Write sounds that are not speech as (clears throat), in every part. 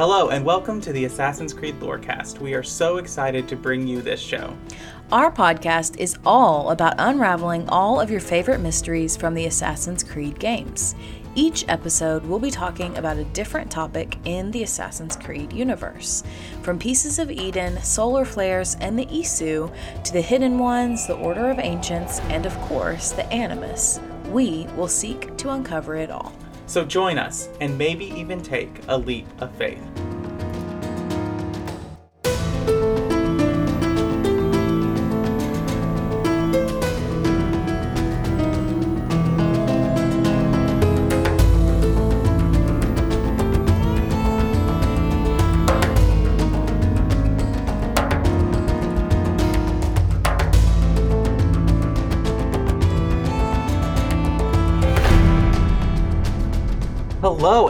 Hello, and welcome to the Assassin's Creed Lorecast. We are so excited to bring you this show. Our podcast is all about unraveling all of your favorite mysteries from the Assassin's Creed games. Each episode, we'll be talking about a different topic in the Assassin's Creed universe. From Pieces of Eden, Solar Flares, and the Isu, to the Hidden Ones, the Order of Ancients, and of course, the Animus, we will seek to uncover it all. So join us and maybe even take a leap of faith.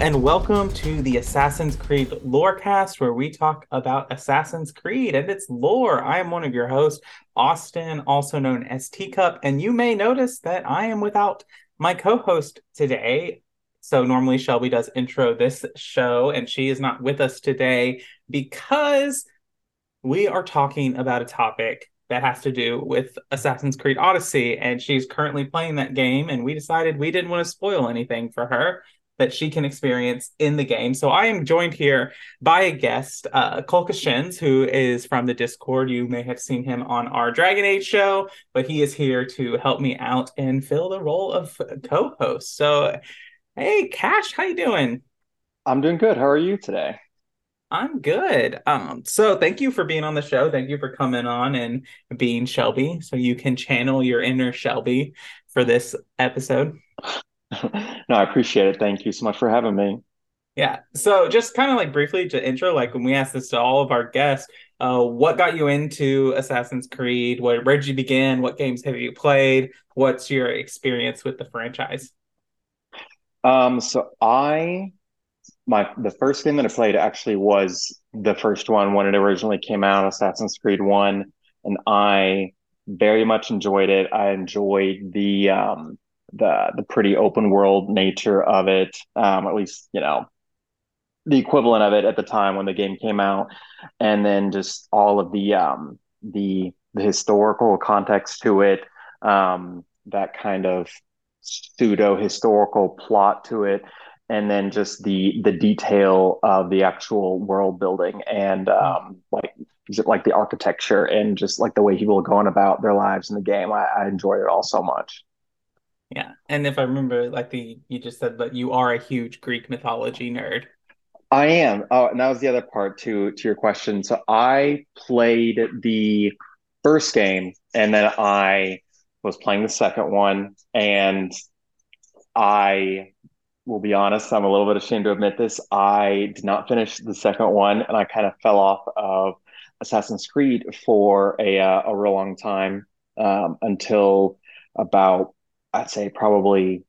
And welcome to the Assassin's Creed Lorecast, where we talk about Assassin's Creed and its lore. I am one of your hosts, Austin, also known as Teecup, and you may notice that I am without my co host today. So, normally Shelby does intro this show, and she is not with us today because we are talking about a topic that has to do with Assassin's Creed Odyssey, and she's currently playing that game, and we decided we didn't want to spoil anything for her that she can experience in the game. So I am joined here by a guest, uh, CollcaShins, who is from the Discord. You may have seen him on our Dragon Age show, but he is here to help me out and fill the role of co-host. So, hey, Cash, how you doing? I'm doing good. How are you today? I'm good. Um, so thank you for being on the show. Thank you for coming on and being Shelby, so you can channel your inner Shelby for this episode. (laughs) no, I appreciate it. Thank you so much for having me. Yeah. So just kind of like briefly to intro, like when we ask this to all of our guests, uh, what got you into Assassin's Creed? What, where did you begin? What games have you played? What's your experience with the franchise? Um, so I my the first game that I played actually was the first one when it originally came out, Assassin's Creed One, and I very much enjoyed it. I enjoyed the um the the pretty open world nature of it, um, at least you know the equivalent of it at the time when the game came out, and then just all of the um, the the historical context to it, um, that kind of pseudo historical plot to it, and then just the the detail of the actual world building and um, like like the architecture and just like the way people are going about their lives in the game. I, I enjoyed it all so much. Yeah, and if I remember, like the you just said that you are a huge Greek mythology nerd. I am. Oh, and that was the other part to to your question. So I played the first game, and then I was playing the second one, and I will be honest. I'm a little bit ashamed to admit this. I did not finish the second one, and I kind of fell off of Assassin's Creed for a uh, a real long time um, until about I'd say probably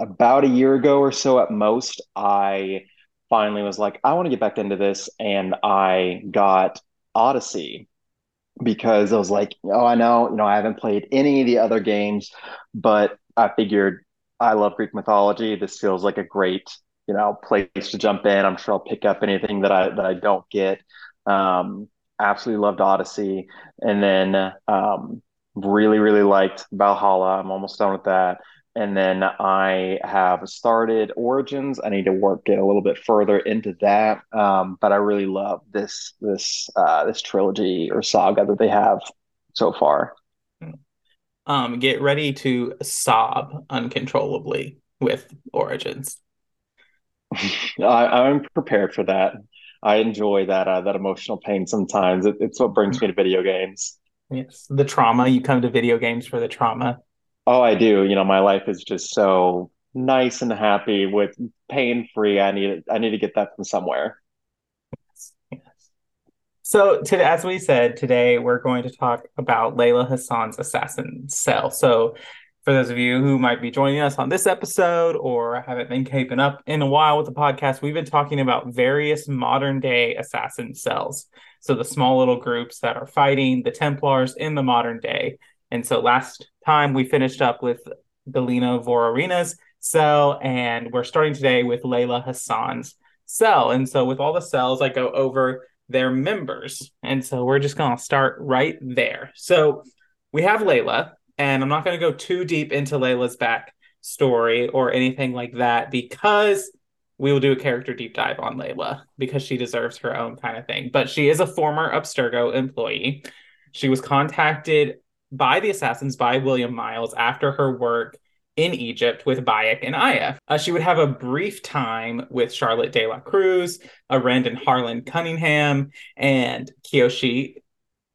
about a year ago or so at most, I finally was like, I want to get back into this. And I got Odyssey because I was like, oh, I know, you know, I haven't played any of the other games, but I figured I love Greek mythology. This feels like a great, you know, place to jump in. I'm sure I'll pick up anything that I that I don't get. Um, absolutely loved Odyssey, and then um, really really liked valhalla. I'm almost done with that. And then i have started origins. I need to work get a little bit further into that. Um, but i really love this this uh, this trilogy or saga that they have so far. Um get ready to sob uncontrollably with origins. (laughs) I, i'm prepared for that. I enjoy that uh, that emotional pain sometimes. It, it's what brings me to video games Yes, the trauma. You come to video games for the trauma. Oh, I do. You know, my life is just so nice and happy with pain free. I need I need to get that from somewhere. Yes, yes. So, today, as we said today, we're going to talk about Layla Hassan's assassin cell. So, for those of you who might be joining us on this episode or haven't been keeping up in a while with the podcast, we've been talking about various modern day assassin cells. So the small little groups that are fighting the Templars in the modern day. And so last time we finished up with Galina Voronina's cell, and we're starting today with Layla Hassan's cell. And so with all the cells, I go over their members. And so we're just going to start right there. So we have Layla, and I'm not going to go too deep into Layla's back story or anything like that because we will do a character deep dive on Layla because she deserves her own kind of thing. But she is a former Abstergo employee. She was contacted by the assassins by William Miles after her work in Egypt with Bayek and Aya. Uh, she would have a brief time with Charlotte de la Cruz, Arend and Harlan Cunningham, and Kiyoshi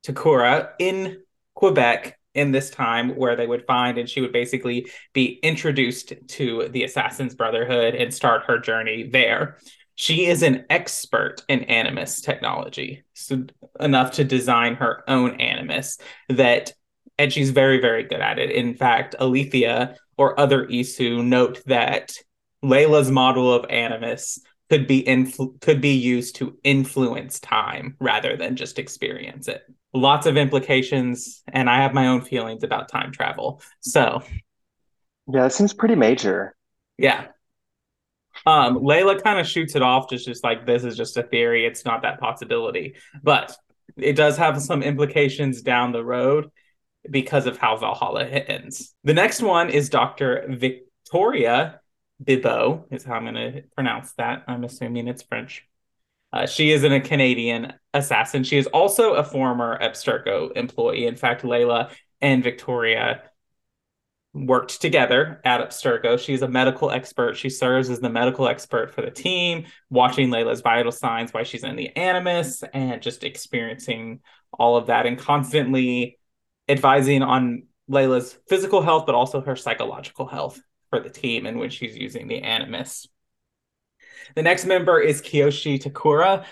Takura in Quebec in this time where they would find and she would basically be introduced to the Assassin's Brotherhood and start her journey there. She is an expert in animus technology, so enough to design her own animus that and she's very very good at it. In fact, Aletheia or other Isu note that Layla's model of animus could be influ- could be used to influence time rather than just experience it lots of implications, and I have my own feelings about time travel. So, yeah, it seems pretty major. Yeah. Um, Layla kind of shoots it off, just just like this is just a theory. It's not that possibility, but it does have some implications down the road because of how Valhalla ends. The next one is Dr. Victoria Bibeau, is how I'm going to pronounce that. I'm assuming it's French. Uh, she is a Canadian assassin. She is also a former Abstergo employee. In fact, Layla and Victoria worked together at Abstergo. She's a medical expert. She serves as the medical expert for the team, watching Layla's vital signs while she's in the Animus and just experiencing all of that and constantly advising on Layla's physical health, but also her psychological health for the team and when she's using the Animus. The next member is Kiyoshi Takura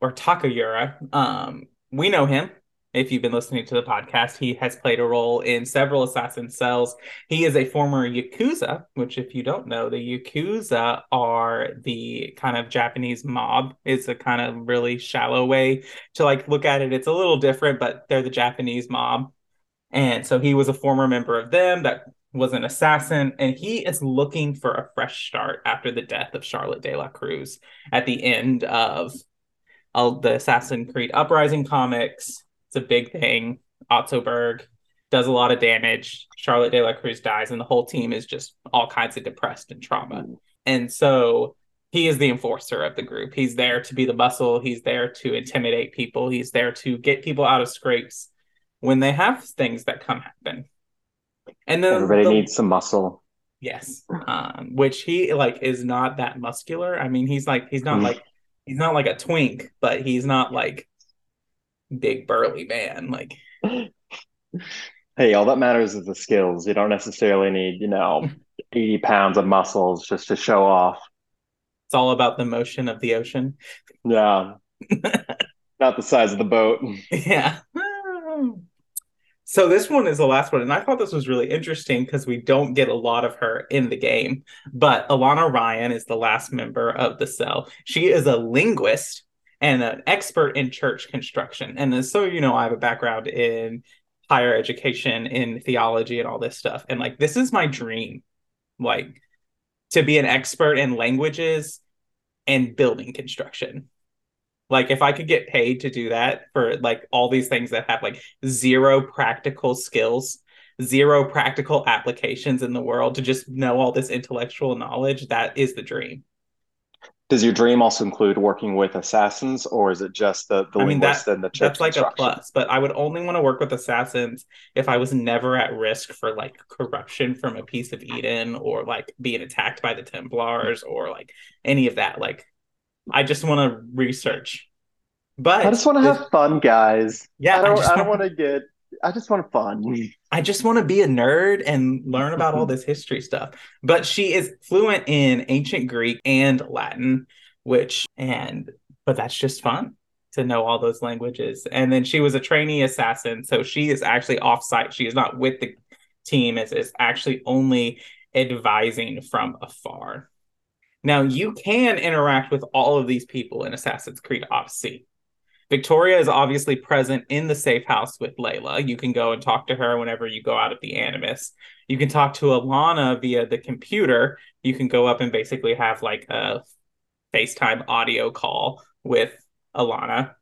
or Takayura. Um, we know him. If you've been listening to the podcast, he has played a role in several assassin cells. He is a former Yakuza, which, if you don't know, the Yakuza are the kind of Japanese mob. It's a kind of really shallow way to like look at it. It's a little different, but they're the Japanese mob. And so he was a former member of them that was an assassin, and he is looking for a fresh start after the death of Charlotte de la Cruz at the end of uh, the Assassin Creed Uprising comics. It's a big thing. Otso Berg does a lot of damage. Charlotte de la Cruz dies, and the whole team is just all kinds of depressed and trauma. And so he is the enforcer of the group. He's there to be the muscle. He's there to intimidate people. He's there to get people out of scrapes when they have things that come happen. And then everybody the, needs some muscle. Yes, um, which he like is not that muscular. I mean, he's like he's not mm. like he's not like a twink, but he's not like big burly man. Like, (laughs) hey, all that matters is the skills. You don't necessarily need you know (laughs) eighty pounds of muscles just to show off. It's all about the motion of the ocean. Yeah, (laughs) not the size of the boat. Yeah. So this one is the last one, and I thought this was really interesting because we don't get a lot of her in the game. But Alannah Ryan is the last member of the cell. She is a linguist and an expert in church construction. And uh, so you know, I have a background in higher education, in theology, and all this stuff. And like, this is my dream, like to be an expert in languages and building construction. Like if I could get paid to do that for like all these things that have like zero practical skills, zero practical applications in the world to just know all this intellectual knowledge, that is the dream. Does your dream also include working with assassins, or is it just the the I mean, that, and the church That's like a plus, but I would only want to work with assassins if I was never at risk for like corruption from a piece of Eden, or like being attacked by the Templars, or like any of that. Like I just want to research. But I just want to have fun, guys. Yeah, I don't. I, I don't want to get. I just want fun. I just want to be a nerd and learn about all mm-hmm. this history stuff. But she is fluent in ancient Greek and Latin, which and but that's just fun to know all those languages. And then she was a trainee assassin, so she is actually offsite. She is not with the team. Is is actually only advising from afar. Now, you can interact with all of these people in Assassin's Creed Odyssey. Victoria is obviously present in the safe house with Layla. You can go and talk to her whenever you go out of the Animus. You can talk to Alannah via the computer. You can go up and basically have like a FaceTime audio call with Alannah.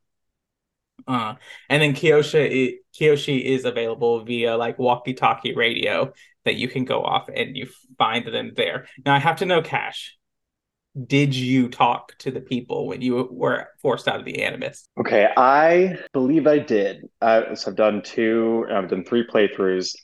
Uh, and then Kyoshi Kyoshi is available via like walkie-talkie radio that you can go off and you find them there. Now I have to know, Cash, did you talk to the people when you were forced out of the Animus? Okay, I believe I did. So I've done two, I've done three playthroughs.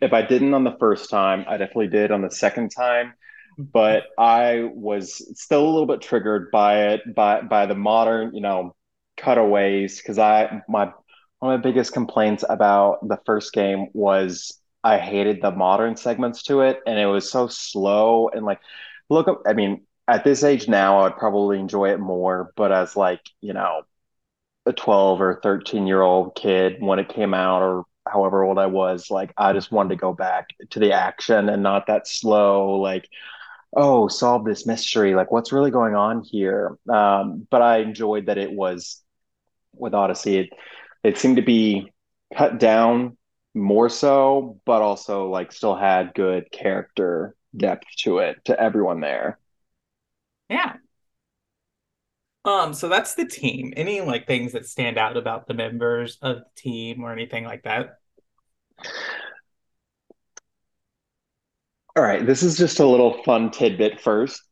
If I didn't on the first time, I definitely did on the second time. But I was still a little bit triggered by it, by by the modern, you know, cutaways. Because I my one of my biggest complaints about the first game was I hated the modern segments to it, and it was so slow and like look. I mean, at this age now, I would probably enjoy it more. But as like, you know, a 12 or 13 year old kid when it came out or however old I was, like I just wanted to go back to the action and not that slow, like, oh, solve this mystery. Like, what's really going on here? Um, but I enjoyed that it was with Odyssey, it, it seemed to be cut down more so, but also like still had good character depth to it to everyone there. Yeah. Um, so that's the team. Any like things that stand out about the members of the team or anything like that? All right, this is just a little fun tidbit first.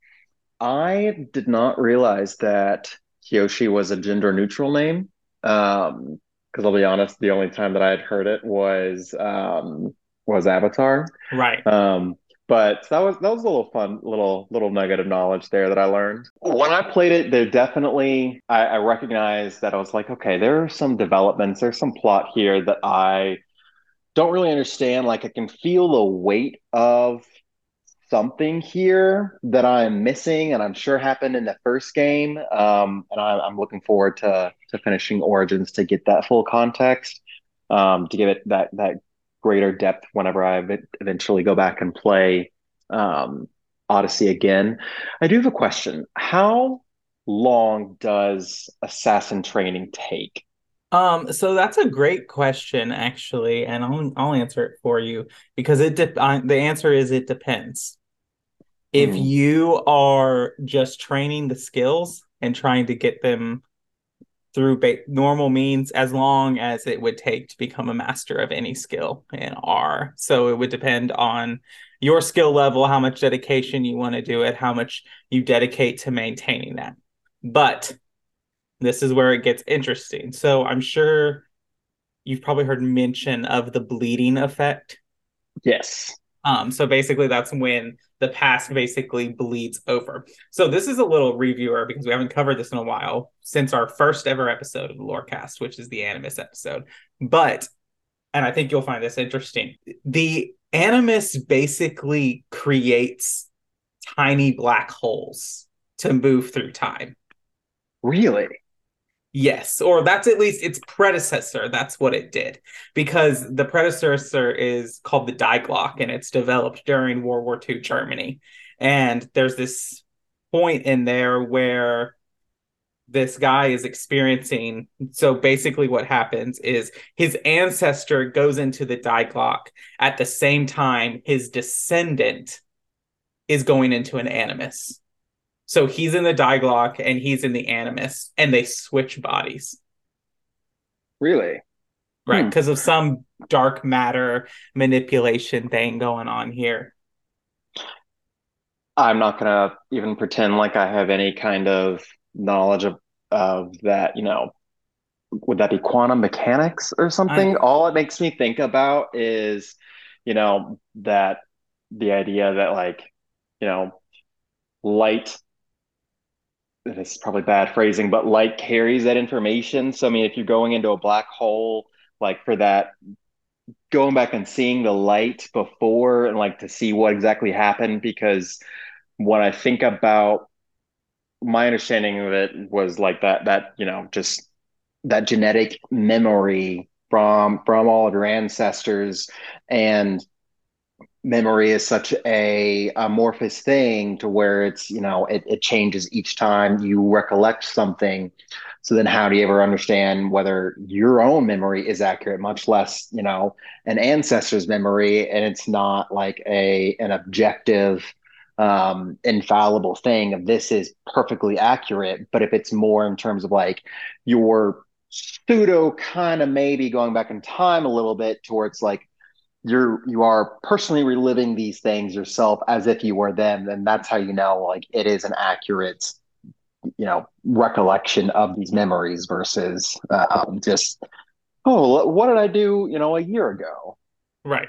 I did not realize that Kyoshi was a gender neutral name. Um, because I'll be honest, the only time that I had heard it was um was Avatar. Right. Um, but that was that was a little fun little little nugget of knowledge there that I learned. When I played it, there definitely I, I recognized that I was like, okay, there are some developments, there's some plot here that I don't really understand. Like I can feel the weight of something here that I'm missing, and I'm sure happened in the first game. Um, and I, I'm looking forward to to finishing Origins to get that full context, um, to give it that that greater depth whenever I eventually go back and play um, Odyssey again. I do have a question. How long does assassin training take? Um, so that's a great question, actually, and I'll I'll answer it for you because it de- uh, the answer is it depends. If mm. you are just training the skills and trying to get them through ba- normal means as long as it would take to become a master of any skill in R. So it would depend on your skill level, how much dedication you want to do it, how much you dedicate to maintaining that. But this is where it gets interesting. So I'm sure you've probably heard mention of the bleeding effect. Yes. Um, so basically, that's when the past basically bleeds over. So this is a little reviewer because we haven't covered this in a while since our first ever episode of the Lorecast, which is the Animus episode. But, and I think you'll find this interesting, the Animus basically creates tiny black holes to move through time. Really? Yes, or that's at least its predecessor. That's what it did. Because the predecessor is called the Die Glocke and it's developed during World War II Germany. And there's this point in there where this guy is experiencing. So basically, what happens is his ancestor goes into the Die Glocke at the same time his descendant is going into an animus. So he's in the Die Glocke and he's in the Animus, and they switch bodies. Really? Right, because hmm. of some dark matter manipulation thing going on here. I'm not gonna even pretend like I have any kind of knowledge of of that. You know, would that be quantum mechanics or something? I, All it makes me think about is, you know, that the idea that like, you know, light this is probably bad phrasing, but light carries that information. So I mean, if you're going into a black hole, like for that, going back and seeing the light before and like to see what exactly happened, because when I think about my understanding of it was like that that you know just that genetic memory from from all of your ancestors and memory is such a amorphous thing to where it's you know it, it changes each time you recollect something so then how do you ever understand whether your own memory is accurate much less you know an ancestor's memory and it's not like a an objective um, infallible thing of this is perfectly accurate. But if it's more in terms of like your pseudo kind of maybe going back in time a little bit towards like you're you are personally reliving these things yourself as if you were them, then that's how you know like it is an accurate you know recollection of these memories versus um, just oh what did i do you know a year ago? Right.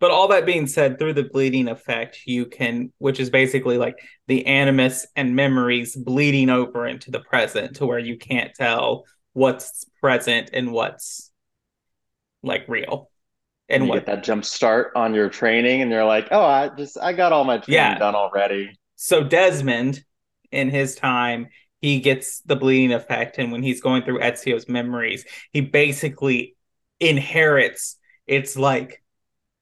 But all that being said through the bleeding effect you can which is basically like the animus and memories bleeding over into the present to where you can't tell what's present and what's like real and, what, get that jump start on your training and you're like oh i just i got all my training yeah. done already. So desmond in his time he gets the bleeding effect and when he's going through ezio's memories he basically inherits it's like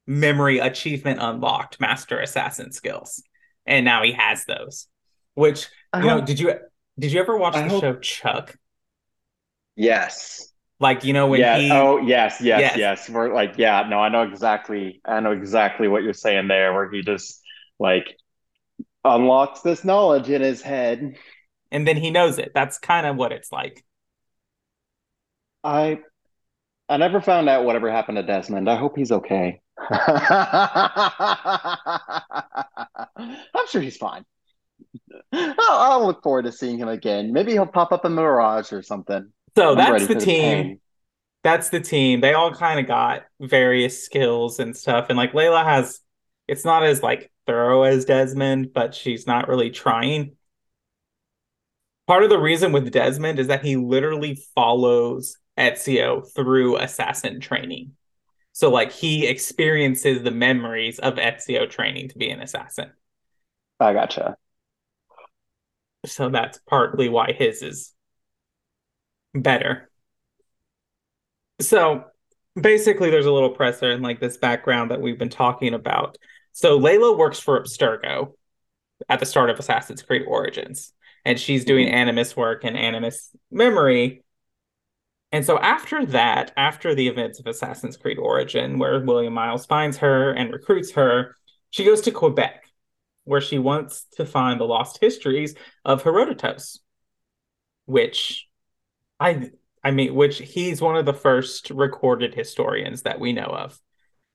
memory achievement unlocked master assassin skills. And now he has those which you know did you did you ever watch I the hope... show chuck? Yes like you know when yeah. he oh yes yes yes, yes. we're like yeah no i know exactly i know exactly what you're saying there where he just like unlocks this knowledge in his head. And then he knows it. That's kind of what it's like. I i never found out whatever happened to desmond. I hope he's okay. (laughs) I'm sure he's fine. I'll, I'll, look forward to seeing him again. Maybe he'll pop up in mirage or something so I'm that's the team that's the team. They all kind of got various skills and stuff. And like Layla has, it's not as like thorough as Desmond, but she's not really trying. Part of the reason with Desmond is that he literally follows Ezio through assassin training. So like he experiences the memories of Ezio training to be an assassin. I gotcha. So that's partly why his is better. So basically, there's a little presser in like this background that we've been talking about. So Layla works for Abstergo at the start of Assassin's Creed Origins, and she's doing mm-hmm. Animus work and Animus memory. And so after that, after the events of Assassin's Creed Origin, where William Miles finds her and recruits her, she goes to Quebec, where she wants to find the lost histories of Herodotus, which I I mean, which he's one of the first recorded historians that we know of,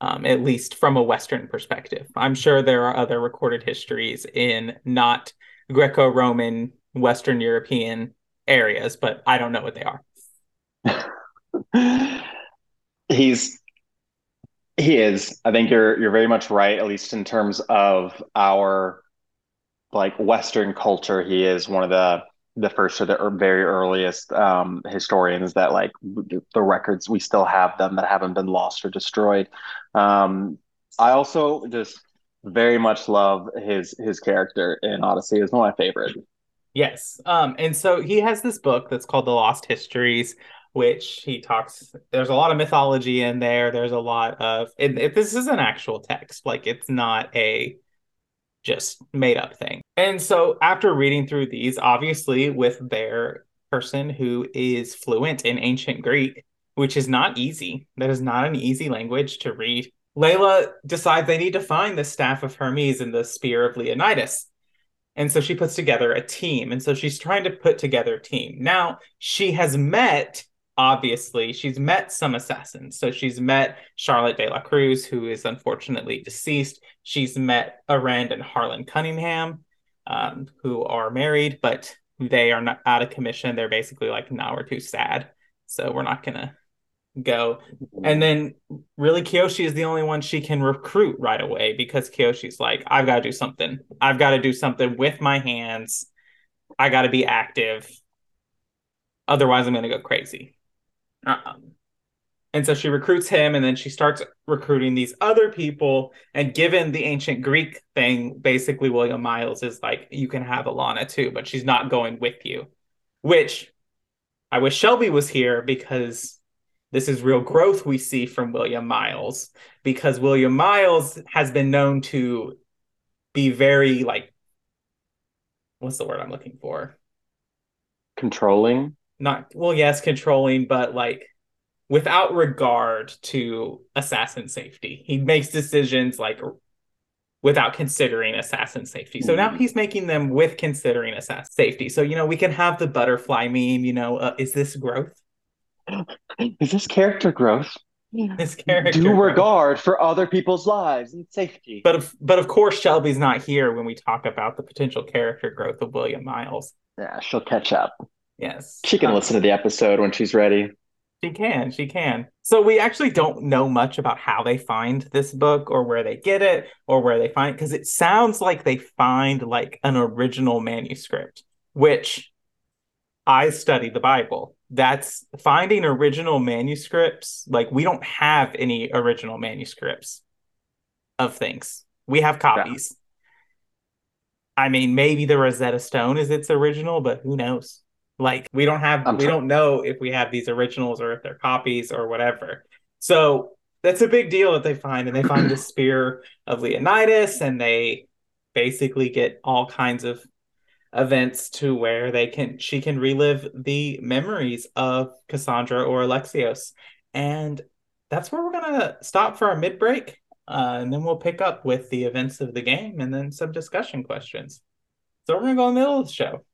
um, at least from a Western perspective. I'm sure there are other recorded histories in not Greco Roman, Western European areas, but I don't know what they are. (laughs) he's he is. I think you're you're very much right, at least in terms of our like Western culture. He is one of the the first or the very earliest um, historians that like the records we still have them that haven't been lost or destroyed. Um, I also just very much love his his character in Odyssey. is one of my favorite. Yes, um, and so he has this book that's called The Lost Histories, which he talks. There's a lot of mythology in there. There's a lot of. and If this is an actual text, like it's not a just made up thing. And so after reading through these, obviously with their person who is fluent in ancient Greek, which is not easy, that is not an easy language to read. Layla decides they need to find the staff of Hermes and the spear of Leonidas. And so she puts together a team. And so she's trying to put together a team. Now, she has met obviously she's met some assassins. So she's met charlotte de la cruz who is unfortunately deceased. She's met arend and harlan cunningham um, who are married but they are not out of commission. They're basically like now we're too sad. So we're not gonna go. And then really kiyoshi is the only one she can recruit right away because kiyoshi's like i've got to do something. I've got to do something with my hands. I got to be active. Otherwise i'm gonna go crazy um, and so she recruits him, and then she starts recruiting these other people. And given the ancient Greek thing, basically William Miles is like, you can have Alannah too, but she's not going with you. Which I wish Shelby was here because this is real growth we see from William Miles. Because William Miles has been known to be very like, what's the word I'm looking for? Controlling not well, yes, controlling, but like without regard to assassin safety. He makes decisions like without considering assassin safety. So now he's making them with considering assassin safety. So, you know, we can have the butterfly meme, you know, uh, is this growth? (gasps) Is this character growth? This character. Do growth. regard for other people's lives and safety. But of, but of course, Shelby's not here when we talk about the potential character growth of William Miles. yeah, she'll catch up. Yes. She can Uh, listen to the episode when she's ready. She can, she can. So we actually don't know much about how they find this book or where they get it or where they find it because it sounds like they find like an original manuscript, which I study the Bible. That's finding original manuscripts. Like we don't have any original manuscripts of things. We have copies. I mean, maybe the Rosetta Stone is its original, but who knows? Like we don't have I'm we don't know if we have these originals or if they're copies or whatever. So that's a big deal that they find, and they find the (clears throat) spear of Leonidas, and they basically get all kinds of events to where they can she can relive the memories of Cassandra or Alexios. And that's where we're gonna stop for our mid break. Uh, and then we'll pick up with the events of the game and then some discussion questions. So we're gonna go in the middle of the show.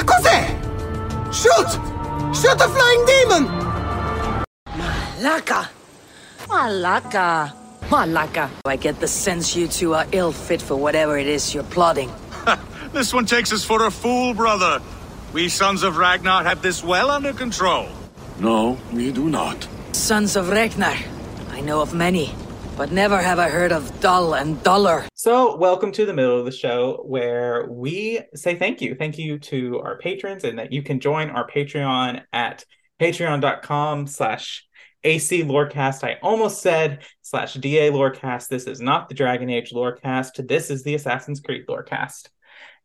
Ma cos'è? Shoot! Shoot a flying demon! Malaka! Malaka! Malaka! I get the sense you two are ill fit for whatever it is you're plotting. This one takes us for a fool, brother. We sons of Ragnar have this well under control. No, we do not. Sons of Ragnar. I know of many, but never have I heard of dull and duller. So, welcome to the middle of the show where we say thank you. Thank you to our patrons and that you can join our Patreon at patreon.com slash AC Lorecast. I almost said slash DA Lorecast. This is not the Dragon Age Lorecast. This is the Assassin's Creed Lorecast.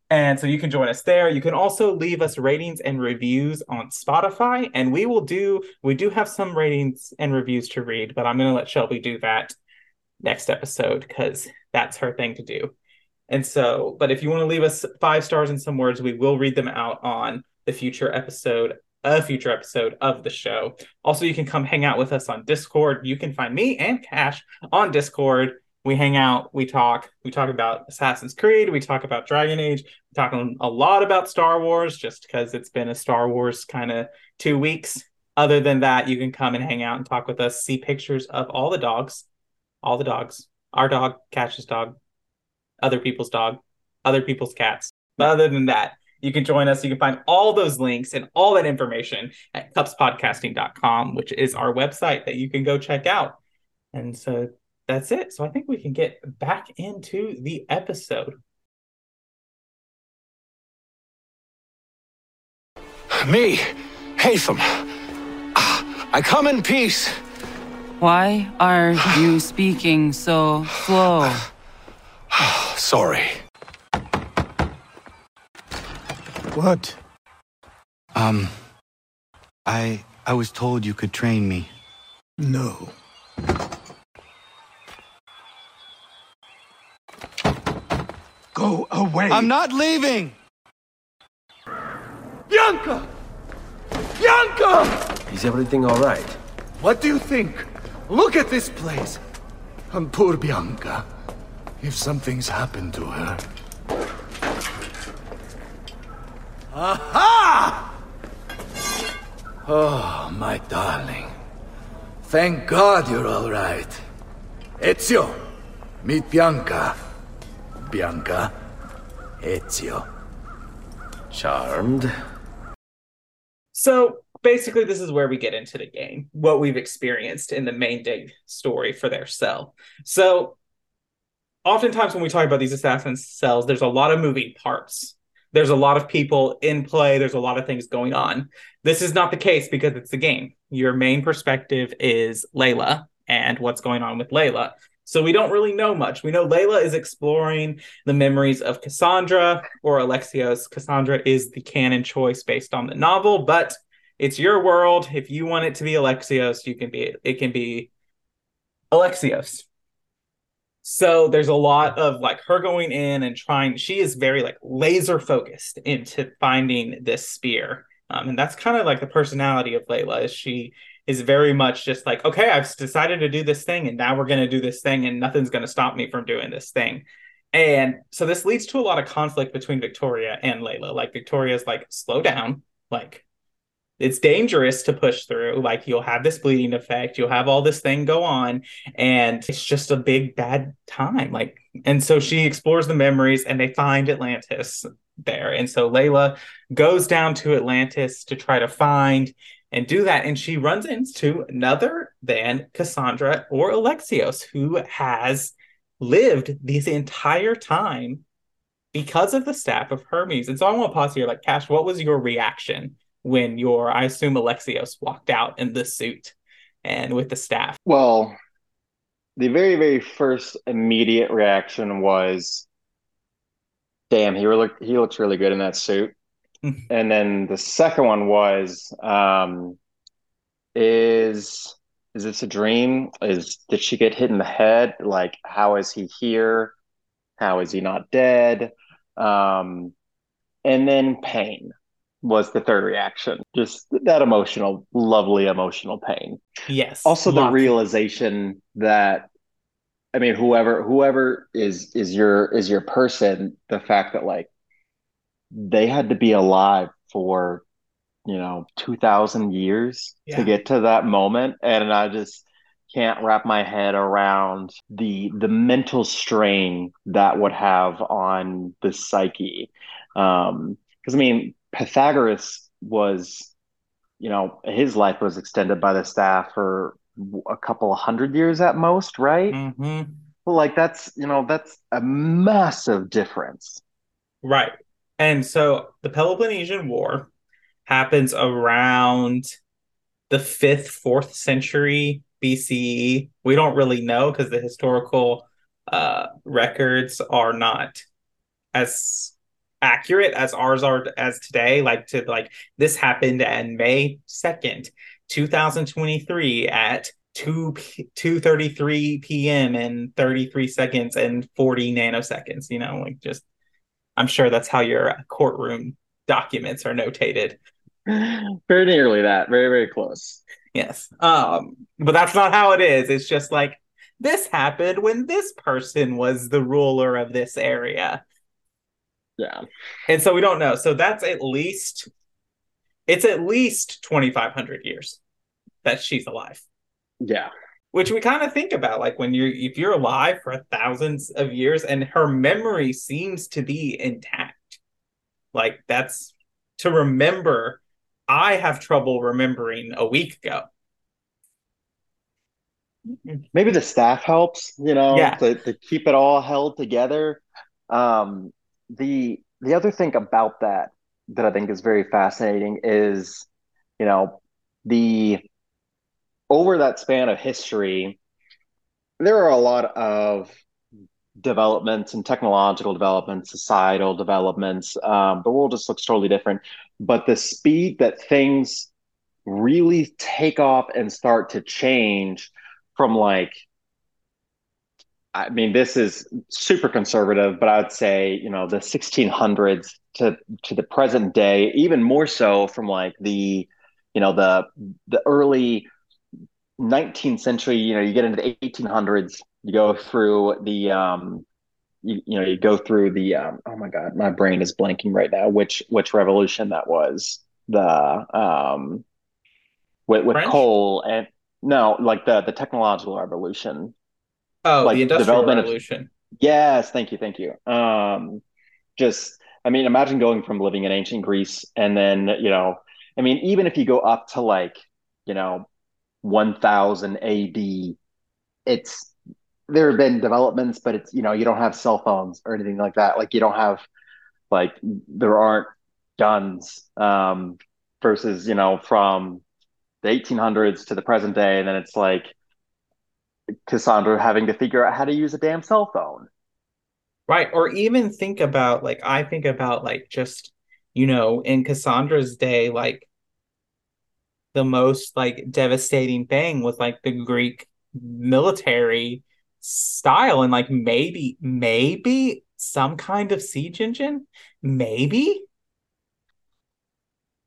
And so you can join us there. You can also leave us ratings and reviews on Spotify. And we will do, we do have some ratings and reviews to read, but I'm going to let Shelby do that next episode because that's her thing to do. And so, but if you want to leave us five stars and some words, we will read them out on the future episode, a future episode of the show. Also, you can come hang out with us on Discord. You can find me and Cash on Discord. We hang out, we talk, we talk about Assassin's Creed, we talk about Dragon Age, we talk a lot about Star Wars just because it's been a Star Wars kind of two weeks. Other than that, you can come and hang out and talk with us, see pictures of all the dogs, all the dogs, our dog, Cash's dog, other people's dog, other people's cats. But other than that, you can join us. You can find all those links and all that information at cupspodcasting.com, which is our website that you can go check out. And so that's it. So I think we can get back into the episode. Me, Hatham. Ah, I come in peace. Why are you speaking so slow? Sorry. What? Um, I I was told you could train me. No. Go away! I'm not leaving. Bianca! Bianca! Is everything all right? What do you think? Look at this place. And poor Bianca. If something's happened to her. Aha! Oh, my darling. Thank God you're all right. Ezio, meet Bianca. Bianca, Ezio. Charmed. So basically, this is where we get into the game, what we've experienced in the main day story for their cell. So oftentimes when we talk about these assassin cells, there's a lot of moving parts. There's a lot of people in play. There's a lot of things going on. This is not the case because it's a game. Your main perspective is Layla and what's going on with Layla. So we don't really know much. We know Layla is exploring the memories of Cassandra or Alexios. Cassandra is the canon choice based on the novel, but it's your world. If you want it to be Alexios, you can be it can be Alexios. So there's a lot of like her going in and trying. She is very like laser focused into finding this spear, um, and that's kind of like the personality of Layla. Is she is very much just like, okay, I've decided to do this thing, and now we're going to do this thing, and nothing's going to stop me from doing this thing. And so this leads to a lot of conflict between Victoria and Layla. Like Victoria's like, slow down, like it's dangerous to push through. Like you'll have this bleeding effect, you'll have all this thing go on, and it's just a big bad time. Like, and so she explores the memories and they find Atlantis there. And so Layla goes down to Atlantis to try to find and do that. And she runs into another than Cassandra or Alexios, who has lived this entire time because of the staff of Hermes. And so I want to pause here. Like, Cash, what was your reaction when your, I assume, Alexios walked out in the suit and with the staff? Well, the very, very first immediate reaction was, damn, he look he looks really good in that suit. and then the second one was, um, is is this a dream? Is did she get hit in the head? Like, how is he here? How is he not dead? Um, and then pain was the third reaction. Just that emotional, lovely emotional pain. Yes. Also the realization that I mean, whoever whoever is is your is your person, the fact that like they had to be alive for you know 2000 years yeah. to get to that moment and i just can't wrap my head around the the mental strain that would have on the psyche um because i mean pythagoras was you know his life was extended by the staff for a couple hundred years at most right mm-hmm. well, like that's you know that's a massive difference right and so the peloponnesian war happens around the fifth, fourth century BCE. We don't really know because the historical uh, records are not as accurate as ours are as today. Like to like this happened on May second, two thousand twenty three at 2 2:33 p.m. and 33 seconds and 40 nanoseconds you know like just i'm sure that's how your courtroom documents are notated (laughs) very nearly that. Very, very close. Yes. Um, but that's not how it is. It's just like this happened when this person was the ruler of this area. Yeah. And so we don't know. So that's at least it's at least 2500 years that she's alive. Yeah. Which we kind of think about like when you're if you're alive for thousands of years and her memory seems to be intact. Like that's to remember I have trouble remembering a week ago. Maybe the staff helps, you know, yeah. to, to keep it all held together. Um, the the other thing about that that I think is very fascinating is, you know, the over that span of history, there are a lot of developments and technological developments, societal developments. Um, the world just looks totally different. But the speed that things really take off and start to change from like, I mean, this is super conservative, but I'd say, you know, the 1600s to, to the present day, even more so from like the, you know, the, the early 19th century, you know, you get into the 1800s, you go through the um you, you know you go through the um oh my god my brain is blanking right now which which revolution that was the um with with French? coal and no like the the technological revolution oh like the industrial revolution of, yes thank you thank you um just i mean imagine going from living in ancient greece and then you know i mean even if you go up to like you know 1000 ad it's there have been developments, but it's you know you don't have cell phones or anything like that. Like you don't have like there aren't guns um, versus you know from the 1800s to the present day, and then it's like Cassandra having to figure out how to use a damn cell phone. Right, or even think about like I think about like just you know in Cassandra's day like the most like devastating thing was like the Greek military style and like maybe maybe some kind of siege engine maybe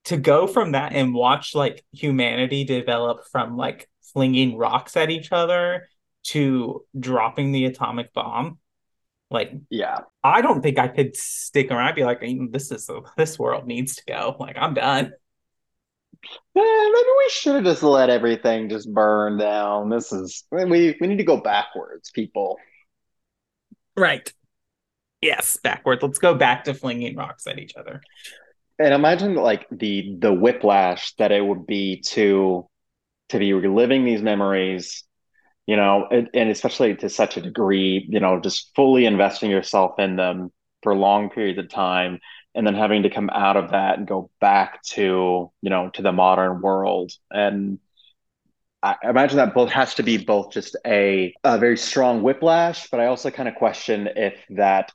to go from that and watch like humanity develop from like flinging rocks at each other to dropping the atomic bomb. Like yeah. I don't think i could stick around. I'd be like mm, this is this world needs to go. Like i'm done. Eh, maybe we should have just let everything just burn down. This is we we need to go backwards people. Right. Yes backwards. Let's go back to flinging rocks at each other. And imagine like the the whiplash that it would be to to be reliving these memories you know and, and especially to such a degree you know just fully investing yourself in them for long periods of time and then having to come out of that and go back to you know to the modern world and I imagine that both has to be both just a, a very strong whiplash, but I also kind of question if that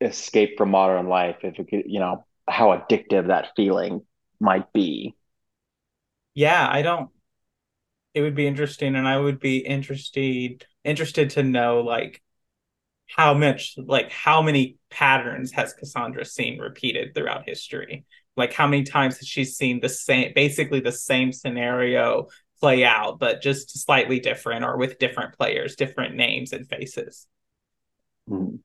escape from modern life, if it could, you know, how addictive that feeling might be. Yeah, I don't it would be interesting and I would be interested interested to know like how much like how many patterns has Cassandra seen repeated throughout history? Like how many times has she seen the same basically the same scenario play out, but just slightly different or with different players, different names and faces? Mm.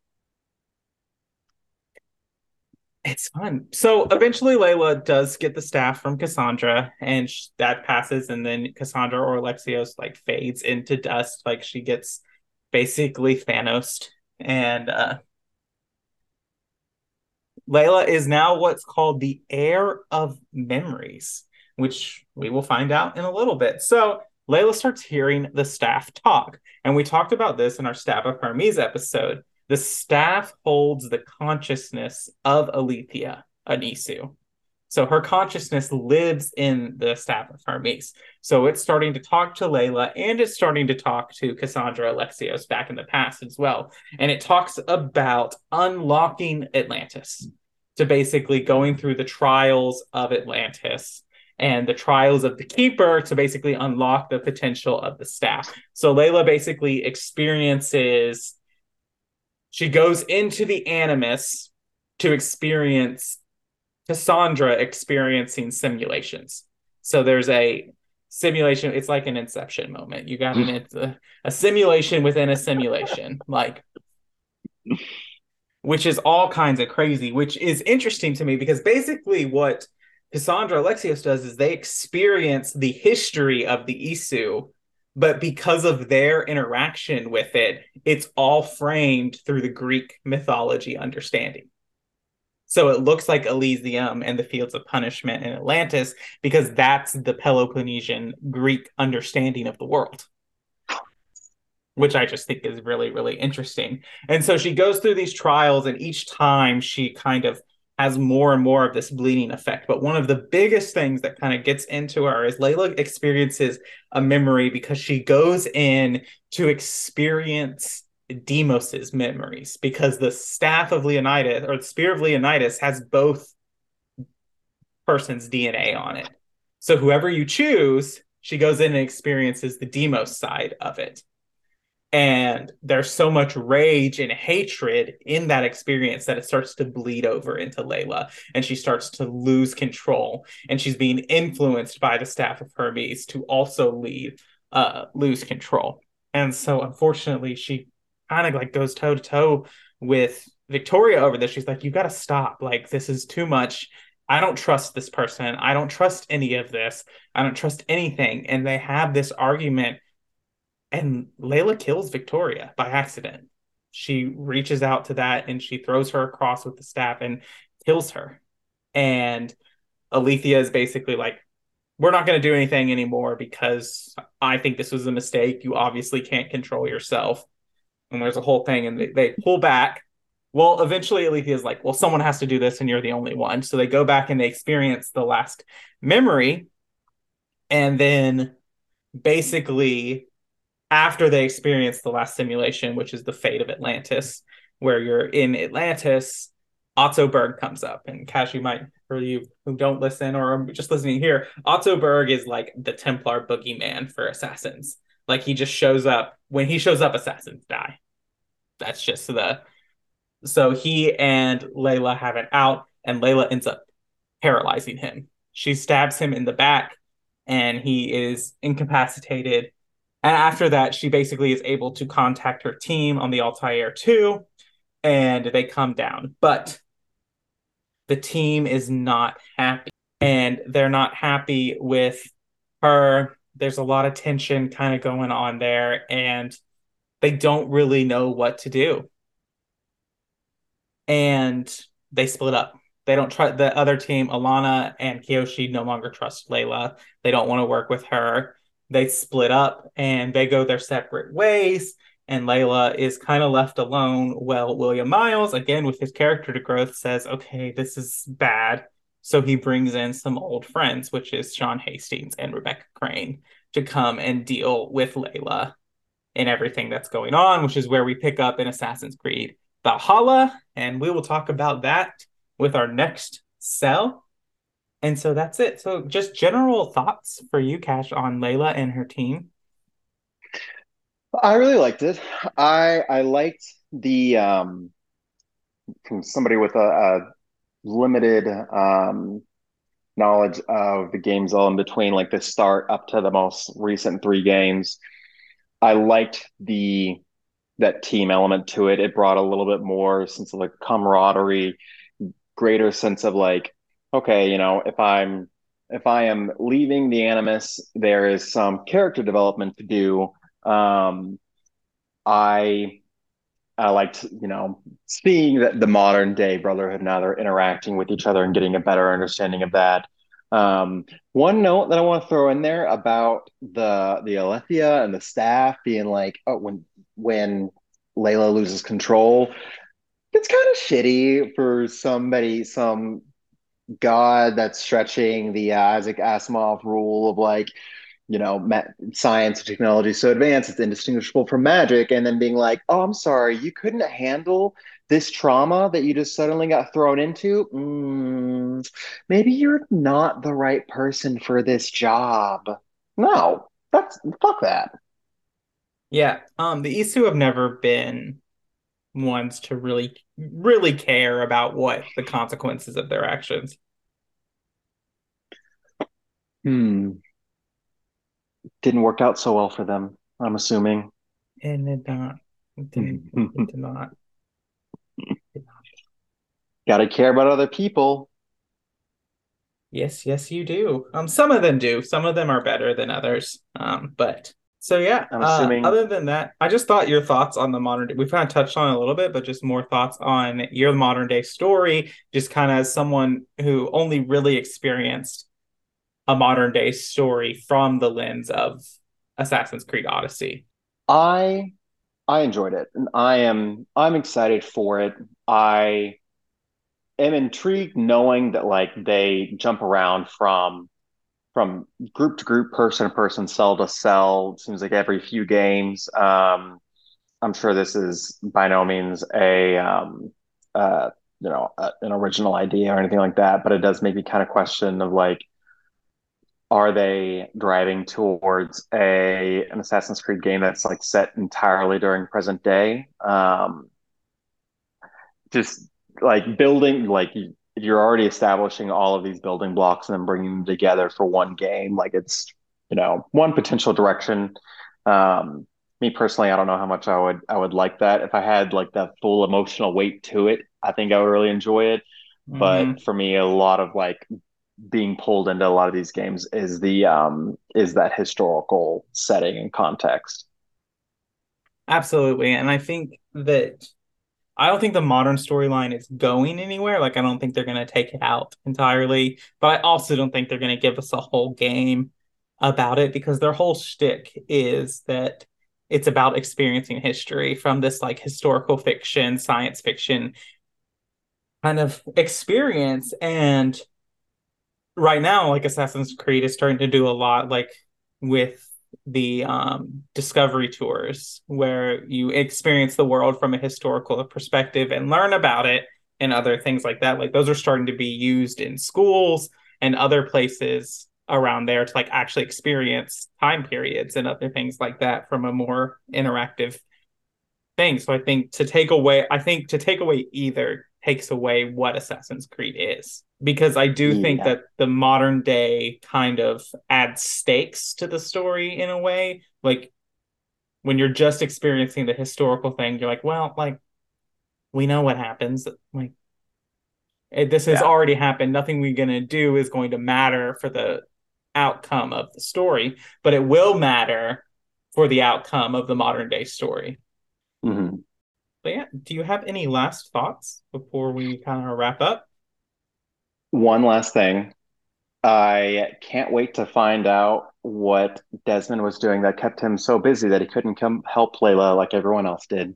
It's fun. So eventually, Layla does get the staff from Cassandra, and sh- that passes. And then Cassandra or Alexios like fades into dust, like she gets basically Thanos. And uh, Layla is now what's called the heir of memories, which we will find out in a little bit. So Layla starts hearing the staff talk, and we talked about this in our Staff of Hermes episode the staff holds the consciousness of Aletheia, Anisu. So her consciousness lives in the staff of Hermes. So it's starting to talk to Layla and it's starting to talk to Cassandra Alexios back in the past as well. And it talks about unlocking Atlantis to basically going through the trials of Atlantis and the trials of the keeper to basically unlock the potential of the staff. So Layla basically experiences she goes into the Animus to experience Cassandra experiencing simulations. So there's a simulation. It's like an Inception moment. You got an it's a, a simulation within a simulation, like which is all kinds of crazy. Which is interesting to me because basically what Cassandra Alexios does is they experience the history of the Isu but because of their interaction with it, it's all framed through the Greek mythology understanding. So it looks like Elysium and the Fields of Punishment in Atlantis because that's the Peloponnesian Greek understanding of the world, which I just think is really, really interesting. And so she goes through these trials, and each time she kind of has more and more of this bleeding effect. But one of the biggest things that kind of gets into her is Layla experiences a memory because she goes in to experience Deimos's memories because the staff of Leonidas or the spear of Leonidas has both person's DNA on it. So whoever you choose, she goes in and experiences the Deimos side of it and there's so much rage and hatred in that experience that it starts to bleed over into Layla and she starts to lose control and she's being influenced by the staff of Hermes to also lead uh lose control. And so unfortunately she kind of like goes toe to toe with Victoria over this. She's like you got to stop. Like this is too much. I don't trust this person. I don't trust any of this. I don't trust anything. And they have this argument and Layla kills Victoria by accident. She reaches out to that and she throws her across with the staff and kills her. And Aletheia is basically like, we're not going to do anything anymore because I think this was a mistake. You obviously can't control yourself. And there's a whole thing, and they, they pull back. Well, eventually, Aletheia is like, well, someone has to do this, and you're the only one. So they go back and they experience the last memory. And then basically, after they experience the last simulation, which is the fate of Atlantis, where you're in Atlantis, Otso Berg comes up. And Cash, you might, for you who don't listen or are just listening here, Otso Berg is like the Templar boogeyman for assassins. Like he just shows up. When he shows up, assassins die. That's just the. So he and Layla have it out, and Layla ends up paralyzing him. she stabs him in the back and he is incapacitated. And after that, she basically is able to contact her team on the Altair 2 and they come down. But the team is not happy and they're not happy with her. There's a lot of tension kind of going on there and they don't really know what to do. And they split up. They don't try the other team, Alannah and Kiyoshi no longer trust Layla. They don't want to work with her. They split up and they go their separate ways. And Layla is kind of left alone. Well, William Miles, again with his character to growth, says, okay, this is bad. So he brings in some old friends, which is Sean Hastings and Rebecca Crane, to come and deal with Layla and everything that's going on, which is where we pick up in Assassin's Creed Valhalla. And we will talk about that with our next cell. And so that's it. So just general thoughts for you, Cash, on Layla and her team. I really liked it. I I liked the um from somebody with a, a limited um knowledge of the games all in between, like the start up to the most recent three games. I liked the that team element to it. It brought a little bit more sense of like camaraderie, greater sense of like, okay, you know, if I'm if I am leaving the Animus, there is some character development to do. Um, I I liked, you know, seeing that the modern day Brotherhood now they're interacting with each other and getting a better understanding of that. Um, one note that I want to throw in there about the the Aletheia and the staff being like, oh, when when Layla loses control, it's kind of shitty for somebody, some god that's stretching the Isaac Asimov rule of like, you know, ma- science and technology so advanced it's indistinguishable from magic, and then being like, oh, I'm sorry, you couldn't handle this trauma that you just suddenly got thrown into. Mm, maybe you're not the right person for this job. No, that's fuck that. Yeah, um, the Isu have never been ones to really, really care about what the consequences of their actions. Hmm. Didn't work out so well for them, I'm assuming. and It did not. It did, it did not. Got to care about other people. Yes, yes, you do. Um, some of them do. Some of them are better than others. Um, but so yeah. I'm uh, assuming- other than that, I just thought your thoughts on the modern. We've kind of touched on it a little bit, but just more thoughts on your modern day story. Just kind of as someone who only really experienced a modern day story from the lens of Assassin's Creed Odyssey. I I enjoyed it, and I am I'm excited for it. I am intrigued knowing that like they jump around from from group to group, person to person, cell to cell. Seems like every few games. Um, I'm sure this is by no means a um, uh, you know a, an original idea or anything like that, but it does make me kind of question of like, are they driving towards a an Assassin's Creed game that's like set entirely during present day? Um, just like building like you're already establishing all of these building blocks and then bringing them together for one game like it's you know one potential direction. Um me personally i don't know how much i would i would like that. If i had like that full emotional weight to it i think i would really enjoy it. Mm-hmm. but for me a lot of like being pulled into a lot of these games is the um is that historical setting and context. Absolutely. And i think that I don't think the modern storyline is going anywhere. Like, I don't think they're going to take it out entirely, but I also don't think they're going to give us a whole game about it because their whole shtick is that it's about experiencing history from this like historical fiction, science fiction kind of experience. And right now, like Assassin's Creed is starting to do a lot like with the um, discovery tours where you experience the world from a historical perspective and learn about it and other things like that. Like those are starting to be used in schools and other places around there to like actually experience time periods and other things like that from a more interactive thing. So i think to take away i think to take away either takes away what Assassin's Creed is. Because I do think that the modern day kind of adds stakes to the story in a way. Like when you're just experiencing the historical thing, you're like, well, like we know what happens. Like it, this has Yeah. already happened. Nothing we're gonna do is going to matter for the outcome of the story, but it will matter for the outcome of the modern day story. Mhm. But yeah, do you have any last thoughts before we kind of wrap up? One last thing. I can't wait to find out what Desmond was doing that kept him so busy that he couldn't come help Layla like everyone else did.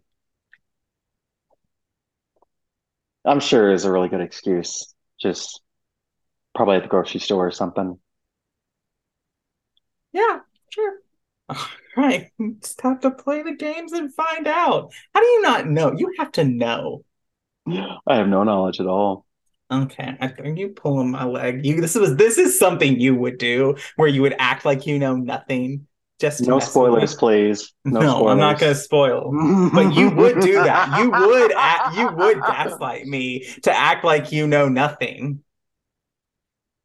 I'm sure is a really good excuse. Just probably at the grocery store or something. Yeah, sure. (laughs) Right, (laughs) you just have to play the games and find out. How do you not know? You have to know. I have no knowledge at all. Okay, I think you pulling my leg. You this was this is something you would do where you would act like you know nothing. Just No spoilers, please. No, No, I'm not gonna spoil. But you would do that. You would act, you would gaslight me to act like you know nothing.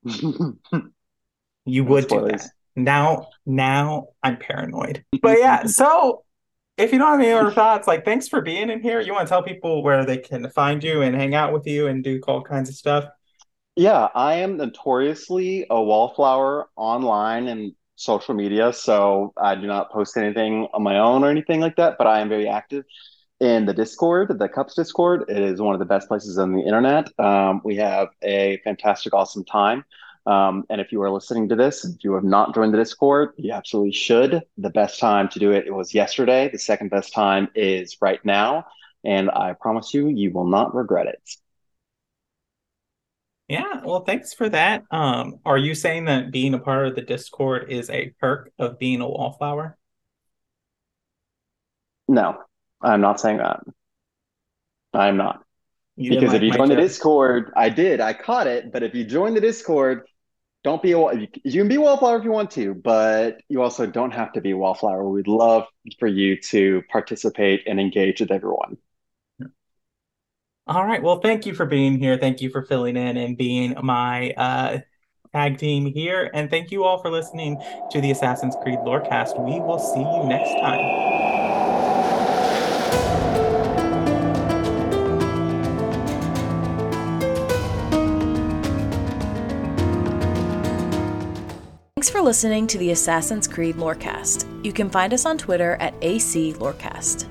(laughs) You would do spoilers. that. Now, now I'm paranoid. But yeah, so if you don't have any other thoughts, like thanks for being in here. You want to tell people where they can find you and hang out with you and do all kinds of stuff? Yeah, I am notoriously a wallflower online and social media, so I do not post anything on my own or anything like that, but I am very active in the Discord, the Cups Discord. It is one of the best places on the internet. Um, we have a fantastic, awesome time. Um, and if you are listening to this, if you have not joined the Discord, you absolutely should. The best time to do it, it was yesterday. The second best time is right now. And I promise you, you will not regret it. Yeah, well, thanks for that. Um, are you saying that being a part of the Discord is a perk of being a wallflower? No, I'm not saying that. I'm not. You Because if you join the? Discord, I did, I caught it. But if you join the Discord, don't be a you can be a wallflower if you want to, but you also don't have to be a wallflower. We'd love for you to participate and engage with everyone. All right. Well, thank you for being here. Thank you for filling in and being my uh, tag team here. And thank you all for listening to the Assassin's Creed Lorecast. We will see you next time. Listening to the Assassin's Creed Lorecast. You can find us on Twitter at AC Lorecast.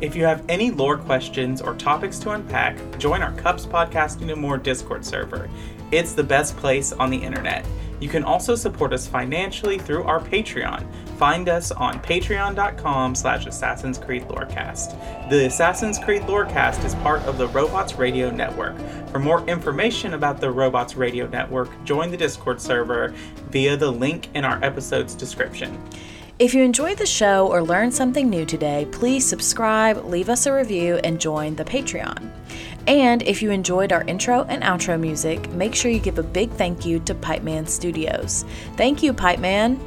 If you have any lore questions or topics to unpack, join our Cups Podcasting and More Discord server. It's the best place on the internet. You can also support us financially through our Patreon. Find us on patreon.com slash Assassin's Creed Lorecast. The Assassin's Creed Lorecast is part of the Robots Radio Network. For more information about the Robots Radio Network, join the Discord server via the link in our episode's description. If you enjoyed the show or learned something new today, please subscribe, leave us a review, and join the Patreon. And if you enjoyed our intro and outro music, make sure you give a big thank you to Pipeman Studios. Thank you, Pipeman.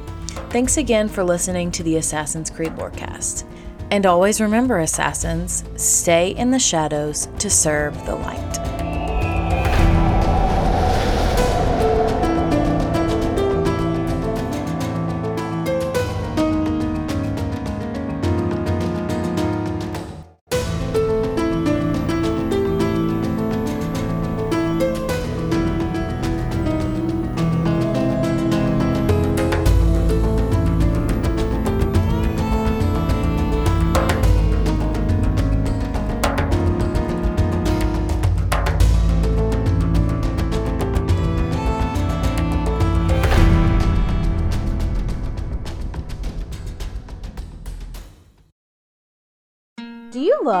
Thanks again for listening to the Assassin's Creed Lorecast. And always remember, Assassins, stay in the shadows to serve the light.